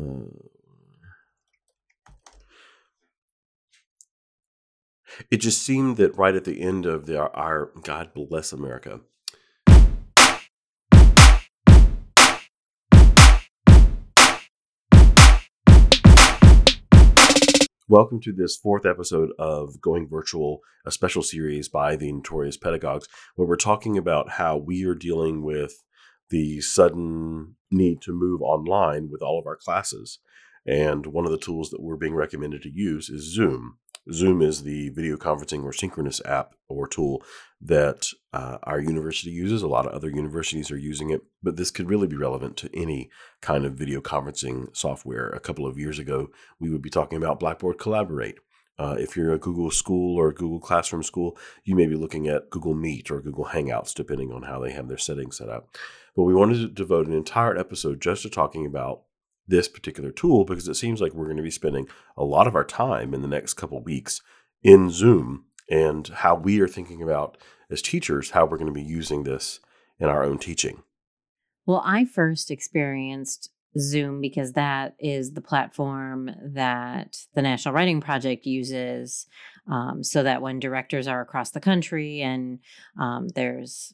Uh, it just seemed that right at the end of the, our God bless America. Welcome to this fourth episode of Going Virtual, a special series by the Notorious Pedagogues, where we're talking about how we are dealing with the sudden need to move online with all of our classes. And one of the tools that we're being recommended to use is Zoom. Zoom is the video conferencing or synchronous app or tool that uh, our university uses. A lot of other universities are using it, but this could really be relevant to any kind of video conferencing software. A couple of years ago, we would be talking about Blackboard Collaborate. Uh, if you're a Google school or a Google Classroom school, you may be looking at Google Meet or Google Hangouts, depending on how they have their settings set up. But we wanted to devote an entire episode just to talking about this particular tool because it seems like we're going to be spending a lot of our time in the next couple weeks in Zoom and how we are thinking about as teachers how we're going to be using this in our own teaching. Well, I first experienced Zoom because that is the platform that the National Writing Project uses um, so that when directors are across the country and um, there's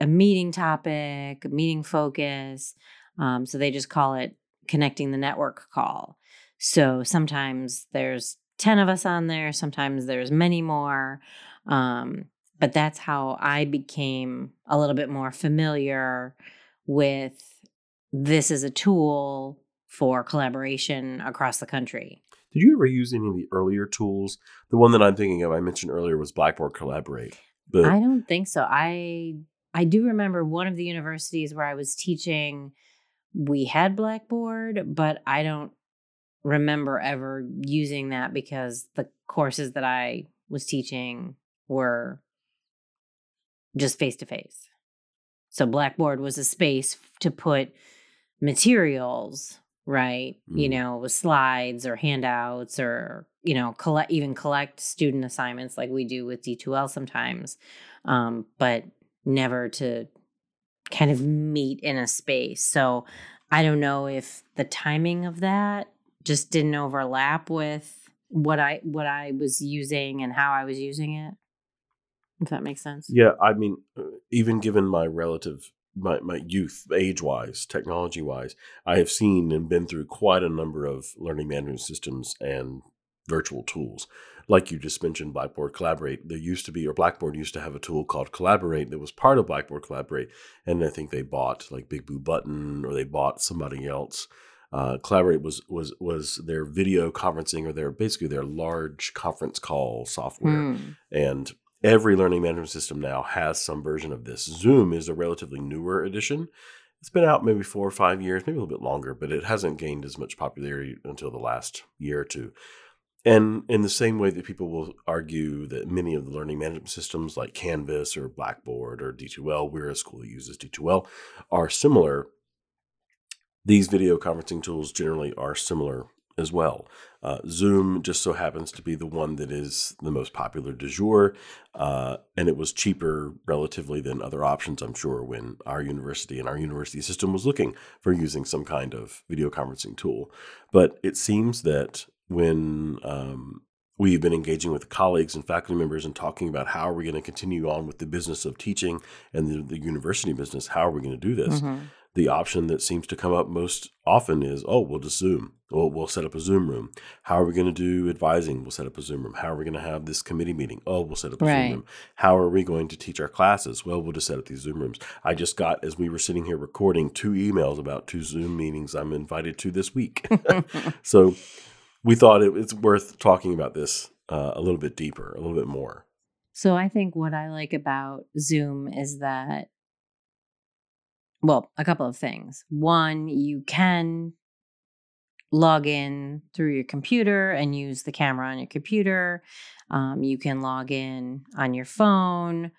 a meeting topic, a meeting focus, um, so they just call it connecting the network call. So sometimes there's 10 of us on there, sometimes there's many more. Um, but that's how I became a little bit more familiar with this is a tool for collaboration across the country. Did you ever use any of the earlier tools? The one that I'm thinking of, I mentioned earlier, was Blackboard Collaborate. But I don't think so. I I do remember one of the universities where I was teaching we had Blackboard, but I don't remember ever using that because the courses that I was teaching were just face to face. So Blackboard was a space to put materials, right? Mm. You know, with slides or handouts or, you know, collect even collect student assignments like we do with D2L sometimes. Um, but never to kind of meet in a space. So I don't know if the timing of that just didn't overlap with what I what I was using and how I was using it. If that makes sense. Yeah, I mean, uh, even given my relative my, my youth, age wise, technology wise, I have seen and been through quite a number of learning management systems and virtual tools like you just mentioned, Blackboard Collaborate. There used to be, or Blackboard used to have a tool called Collaborate that was part of Blackboard Collaborate, and I think they bought like Big Blue Button or they bought somebody else. Uh, Collaborate was was was their video conferencing or their basically their large conference call software, mm. and every learning management system now has some version of this. Zoom is a relatively newer edition. It's been out maybe four or five years, maybe a little bit longer, but it hasn't gained as much popularity until the last year or two. And in the same way that people will argue that many of the learning management systems like Canvas or Blackboard or D2L, we're a school that uses D2L, are similar, these video conferencing tools generally are similar as well. Uh, Zoom just so happens to be the one that is the most popular du jour, uh, and it was cheaper relatively than other options, I'm sure, when our university and our university system was looking for using some kind of video conferencing tool. But it seems that when um, we've been engaging with colleagues and faculty members and talking about how are we going to continue on with the business of teaching and the, the university business how are we going to do this mm-hmm. The option that seems to come up most often is oh we'll just zoom. We'll, we'll set up a zoom room. How are we going to do advising? We'll set up a zoom room. How are we going to have this committee meeting? Oh we'll set up a right. zoom room. How are we going to teach our classes? Well we'll just set up these zoom rooms. I just got as we were sitting here recording two emails about two zoom meetings i'm invited to this week. So we thought it, it's worth talking about this uh, a little bit deeper, a little bit more. So I think what I like about Zoom is that, well, a couple of things. One, you can log in through your computer and use the camera on your computer. Um, you can log in on your phone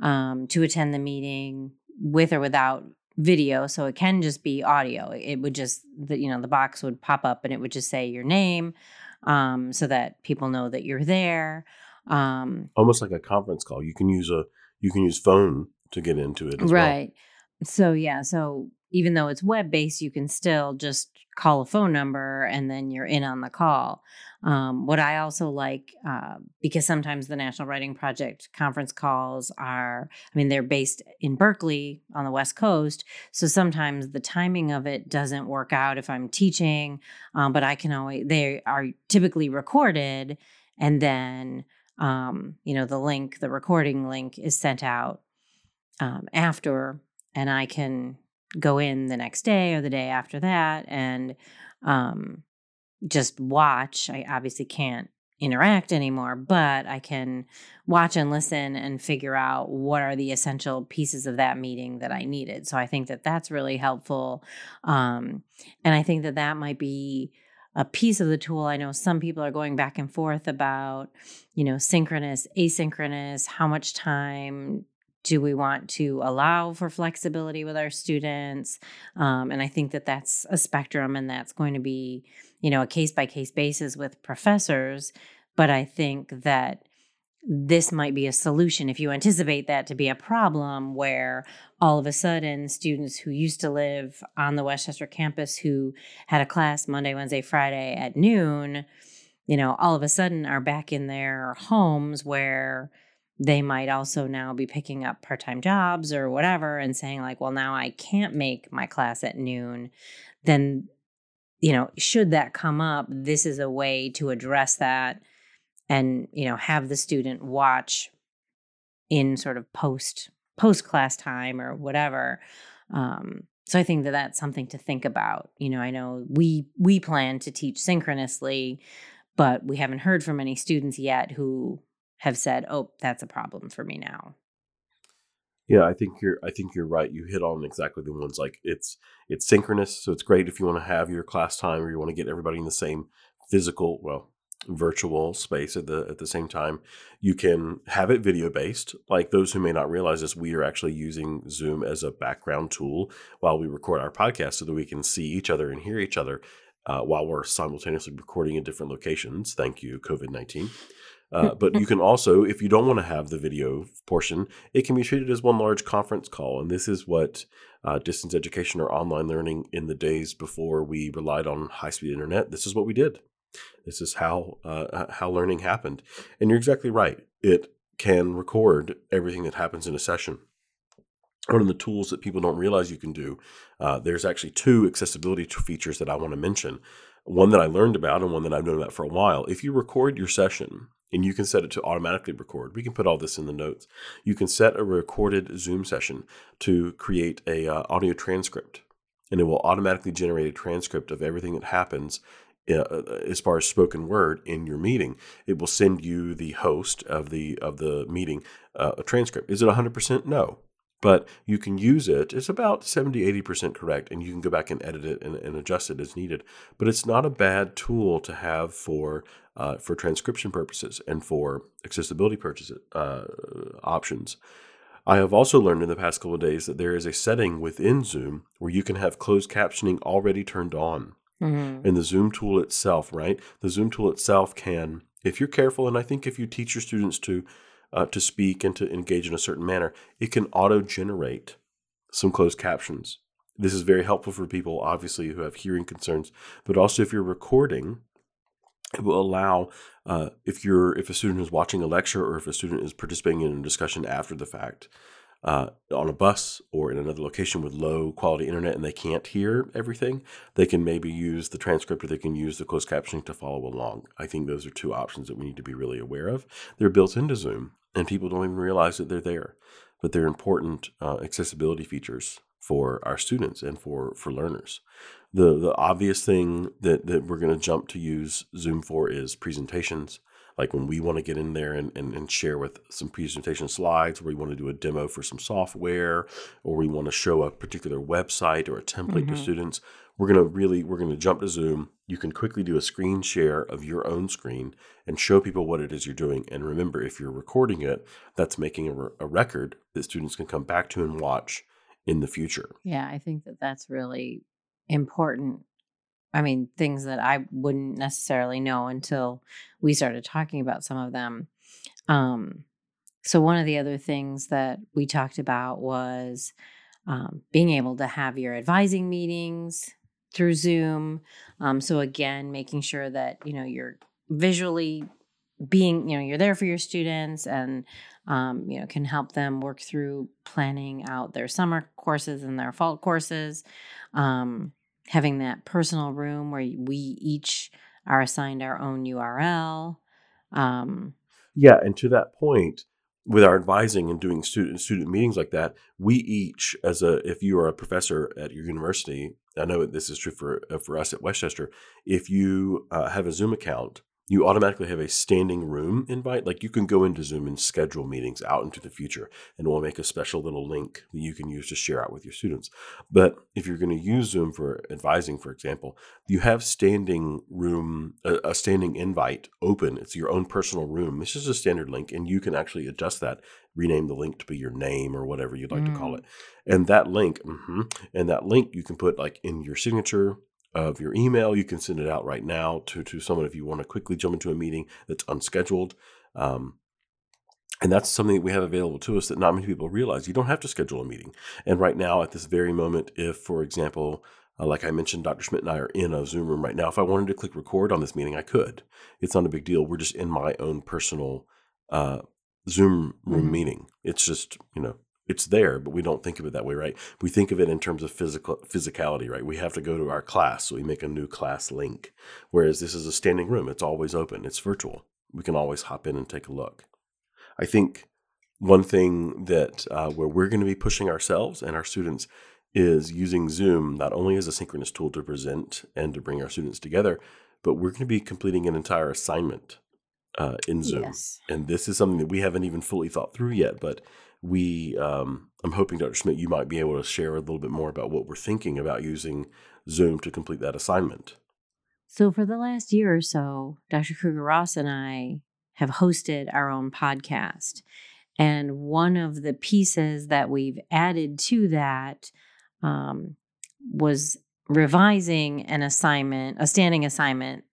um, to attend the meeting with or without video so it can just be audio it would just the you know the box would pop up and it would just say your name um, so that people know that you're there um, almost like a conference call you can use a you can use phone to get into it right well. So yeah so even though it's web based, you can still just call a phone number and then you're in on the call. Um, what I also like, uh, because sometimes the National Writing Project conference calls are, I mean, they're based in Berkeley on the West Coast. So sometimes the timing of it doesn't work out if I'm teaching, um, but I can always, they are typically recorded and then, um, you know, the link, the recording link is sent out um, after, and I can go in the next day or the day after that and um, just watch. I obviously can't interact anymore, but I can watch and listen and figure out what are the essential pieces of that meeting that I needed. So I think that that's really helpful. Um, and I think that that might be a piece of the tool. I know some people are going back and forth about, you know, synchronous, asynchronous, how much time do we want to allow for flexibility with our students? Um, and i think that that's a spectrum and that's going to be you know a case by case basis with professors but i think that this might be a solution if you anticipate that to be a problem where all of a sudden students who used to live on the west chester campus who had a class monday wednesday friday at noon you know all of a sudden are back in their homes where they might also now be picking up part-time jobs or whatever and saying like well now i can't make my class at noon then you know should that come up this is a way to address that and you know have the student watch in sort of post post class time or whatever. Um, so i think that that's something to think about. You know i know we we plan to teach synchronously but we haven't heard from any students yet who have said, "Oh, that's a problem for me now." Yeah, I think you're. I think you're right. You hit on exactly the ones like it's it's synchronous, so it's great if you want to have your class time or you want to get everybody in the same physical, well, virtual space at the at the same time. You can have it video based. Like those who may not realize this, we are actually using Zoom as a background tool while we record our podcast, so that we can see each other and hear each other uh, while we're simultaneously recording in different locations. Thank you, COVID nineteen. Uh, but you can also, if you don't want to have the video portion, it can be treated as one large conference call. And this is what uh, distance education or online learning in the days before we relied on high speed internet. This is what we did. This is how uh, how learning happened. And you're exactly right. It can record everything that happens in a session. One of the tools that people don't realize you can do, uh, there's actually two accessibility features that I want to mention. One that I learned about and one that I've known about for a while. If you record your session and you can set it to automatically record. We can put all this in the notes. You can set a recorded Zoom session to create a uh, audio transcript, and it will automatically generate a transcript of everything that happens uh, uh as far as spoken word in your meeting. It will send you the host of the of the meeting uh, a transcript. Is it 100%? No but you can use it. It's about 70, 80% correct, and you can go back and edit it and, and adjust it as needed. But it's not a bad tool to have for uh, for transcription purposes and for accessibility purchases uh, options. I have also learned in the past couple of days that there is a setting within Zoom where you can have closed captioning already turned on. Mm-hmm. And the Zoom tool itself, right? The Zoom tool itself can, if you're careful, and I think if you teach your students to uh, to speak and to engage in a certain manner, it can auto generate some closed captions. This is very helpful for people, obviously, who have hearing concerns, but also if you're recording, it will allow uh, if you're if a student is watching a lecture or if a student is participating in a discussion after the fact uh, on a bus or in another location with low quality internet and they can't hear everything, they can maybe use the transcript or they can use the closed captioning to follow along. I think those are two options that we need to be really aware of. They're built into Zoom and people don't even realize that they're there, but they're important uh, accessibility features for our students and for for learners. The the obvious thing that that we're going to jump to use Zoom for is presentations. Like when we want to get in there and, and, and share with some presentation slides, or we want to do a demo for some software, or we want to show a particular website or a template mm-hmm. to students, we're going to really we're going to jump to zoom. You can quickly do a screen share of your own screen and show people what it is you're doing. And remember if you're recording it that's making a, re- a record that students can come back to and watch in the future. Yeah i think that that's really important i mean things that i wouldn't necessarily know until we started talking about some of them um, so one of the other things that we talked about was um, being able to have your advising meetings through Zoom. Um, so again, making sure that you know you're visually being you know you're there for your students and um, you know can help them work through planning out their summer courses and their fall courses um, having that personal room where we each are assigned our own url um, yeah and to that point with our advising and doing student student meetings like that, we each, as a if you are a professor at your university, I know this is true for uh, for us at West Chester. If you uh, have a Zoom account, you automatically have a standing room invite. Like you can go into Zoom and schedule meetings out into the future, and we'll make a special little link that you can use to share out with your students. But if you're going to use Zoom for advising, for example, you have standing room, a, standing invite open. It's your own personal room. This is a standard link, and you can actually adjust that, rename the link to be your name or whatever you'd like mm. to call mm. it. And that link, mm-hmm, and that link you can put like in your signature of your email. You can send it out right now to, to someone if you want to quickly jump into a meeting that's unscheduled. Um, and that's something that we have available to us that not many people realize. You don't have to schedule a meeting. And right now, at this very moment, if, for example, uh, like I mentioned, Dr. Schmidt and I are in a Zoom room right now. If I wanted to click record on this meeting, I could. It's not a big deal. We're just in my own personal uh, Zoom room mm-hmm. meeting. It's just, you know, it's there, but we don't think of it that way, right? We think of it in terms of physical physicality, right? We have to go to our class, so we make a new class link. Whereas this is a standing room; it's always open. It's virtual. We can always hop in and take a look. I think one thing that uh, where we're going to be pushing ourselves and our students is using Zoom not only as a synchronous tool to present and to bring our students together, but we're going to be completing an entire assignment uh, in Zoom. Yes. And this is something that we haven't even fully thought through yet, but we um, i'm hoping dr schmidt you might be able to share a little bit more about what we're thinking about using zoom to complete that assignment so for the last year or so dr kruger ross and i have hosted our own podcast and one of the pieces that we've added to that um, was revising an assignment a standing assignment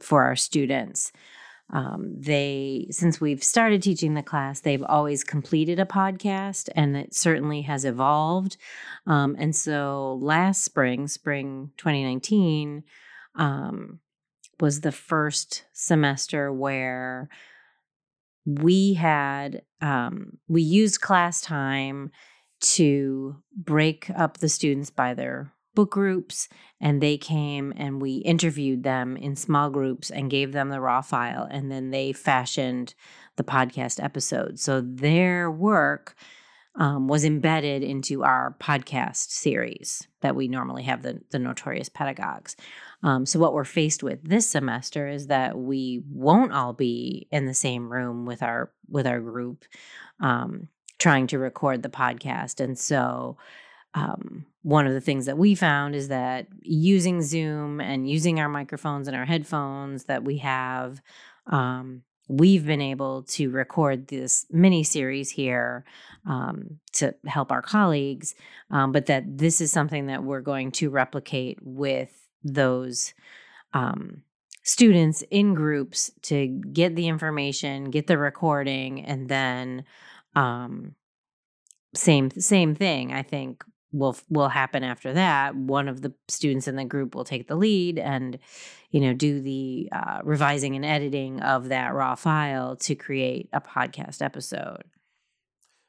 for our students um, they since we've started teaching the class they've always completed a podcast and it certainly has evolved. Um, and so last spring spring 2019 um, was the first semester where we had um, we used class time to break up the students by their book groups and they came and we interviewed them in small groups and gave them the raw file and then they fashioned the podcast episode. So their work um, was embedded into our podcast series that we normally have the, the notorious pedagogues. Um, so what we're faced with this semester is that we won't all be in the same room with our with our group um, trying to record the podcast. And so um, one of the things that we found is that using Zoom and using our microphones and our headphones that we have, um, we've been able to record this mini series here um, to help our colleagues, um, but that this is something that we're going to replicate with those um, students in groups to get the information, get the recording, and then um, same same thing. I think will will happen after that one of the students in the group will take the lead and you know do the uh, revising and editing of that raw file to create a podcast episode.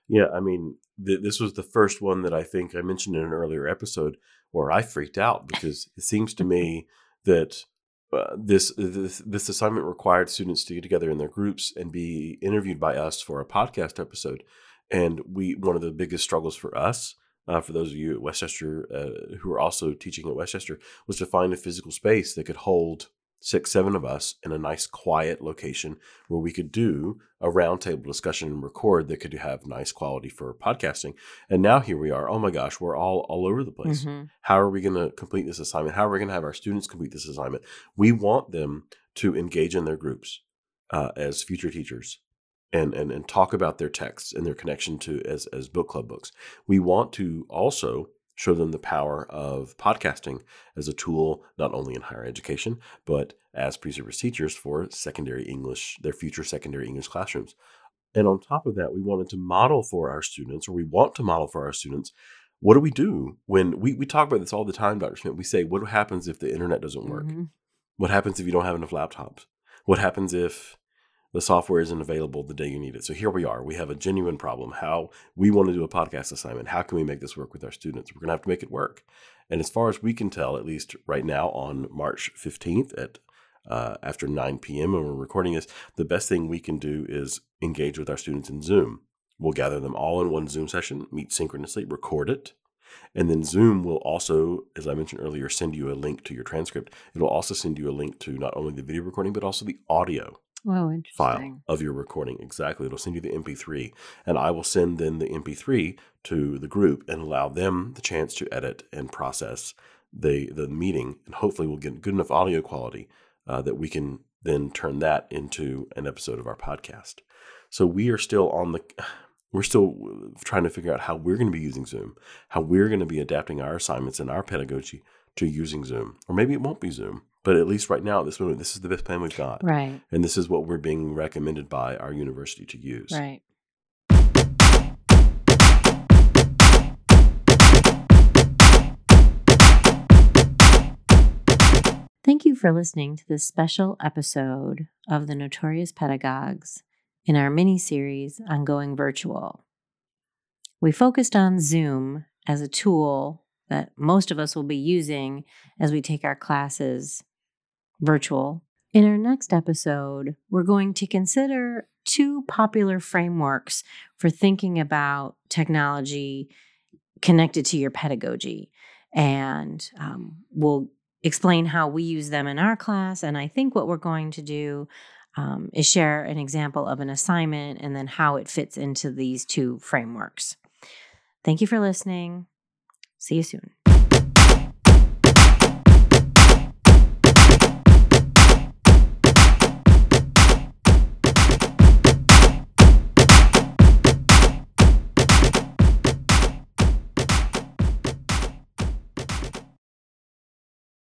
Yeah i mean th- this was the first one that i think i mentioned in an earlier episode where i freaked out because it seems to me that uh, this, this this assignment required students to get together in their groups and be interviewed by us for a podcast episode. And we one of the biggest struggles for us uh, for those of you at West Chester uh, who are also teaching at West Chester, was to find a physical space that could hold six, seven of us in a nice, quiet location where we could do a roundtable discussion and record that could have nice quality for podcasting. And now here we are. Oh my gosh, we're all all over the place. Mm-hmm. How are we going to complete this assignment? How are we going to have our students complete this assignment? We want them to engage in their groups uh, as future teachers and, and, and talk about their texts and their connection to as, as book club books. We want to also show them the power of podcasting as a tool, not only in higher education, but as pre-service teachers for secondary English, their future secondary English classrooms. And on top of that, we wanted to model for our students, or we want to model for our students, what do we do when we, we talk about this all the time, Dr. Schmidt? We say, what happens if the internet doesn't work? Mhm. What happens if you don't have enough laptops? What happens if the software isn't available the day you need it? So here we are. We have a genuine problem. How we want to do a podcast assignment. How can we make this work with our students? We're going to have to make it work. And as far as we can tell, at least right now on March 15th at uh, after 9 p.m. when we're recording this, the best thing we can do is engage with our students in Zoom. We'll gather them all in one Zoom session, meet synchronously, record it, and then Zoom will also, as I mentioned earlier, send you a link to your transcript. It'll also send you a link to not only the video recording, but also the audio Oh, interesting. file of your recording. Exactly. It'll send you the MP3. And I will send then the MP3 to the group and allow them the chance to edit and process the, the meeting. And hopefully we'll get good enough audio quality uh, that we can then turn that into an episode of our podcast. So we are still on the we're still trying to figure out how we're going to be using Zoom, how we're going to be adapting our assignments and our pedagogy to using Zoom. Or maybe it won't be Zoom, but at least right now at this moment, this is the best plan we've got. Right. And this is what we're being recommended by our university to use. Right. Thank you for listening to this special episode of the Notorious Pedagogues in our mini series on going virtual. We focused on Zoom as a tool that most of us will be using as we take our classes virtual. In our next episode, we're going to consider two popular frameworks for thinking about technology connected to your pedagogy. And um, we'll explain how we use them in our class. And I think what we're going to do um, is share an example of an assignment and then how it fits into these two frameworks. Thank you for listening. See you soon.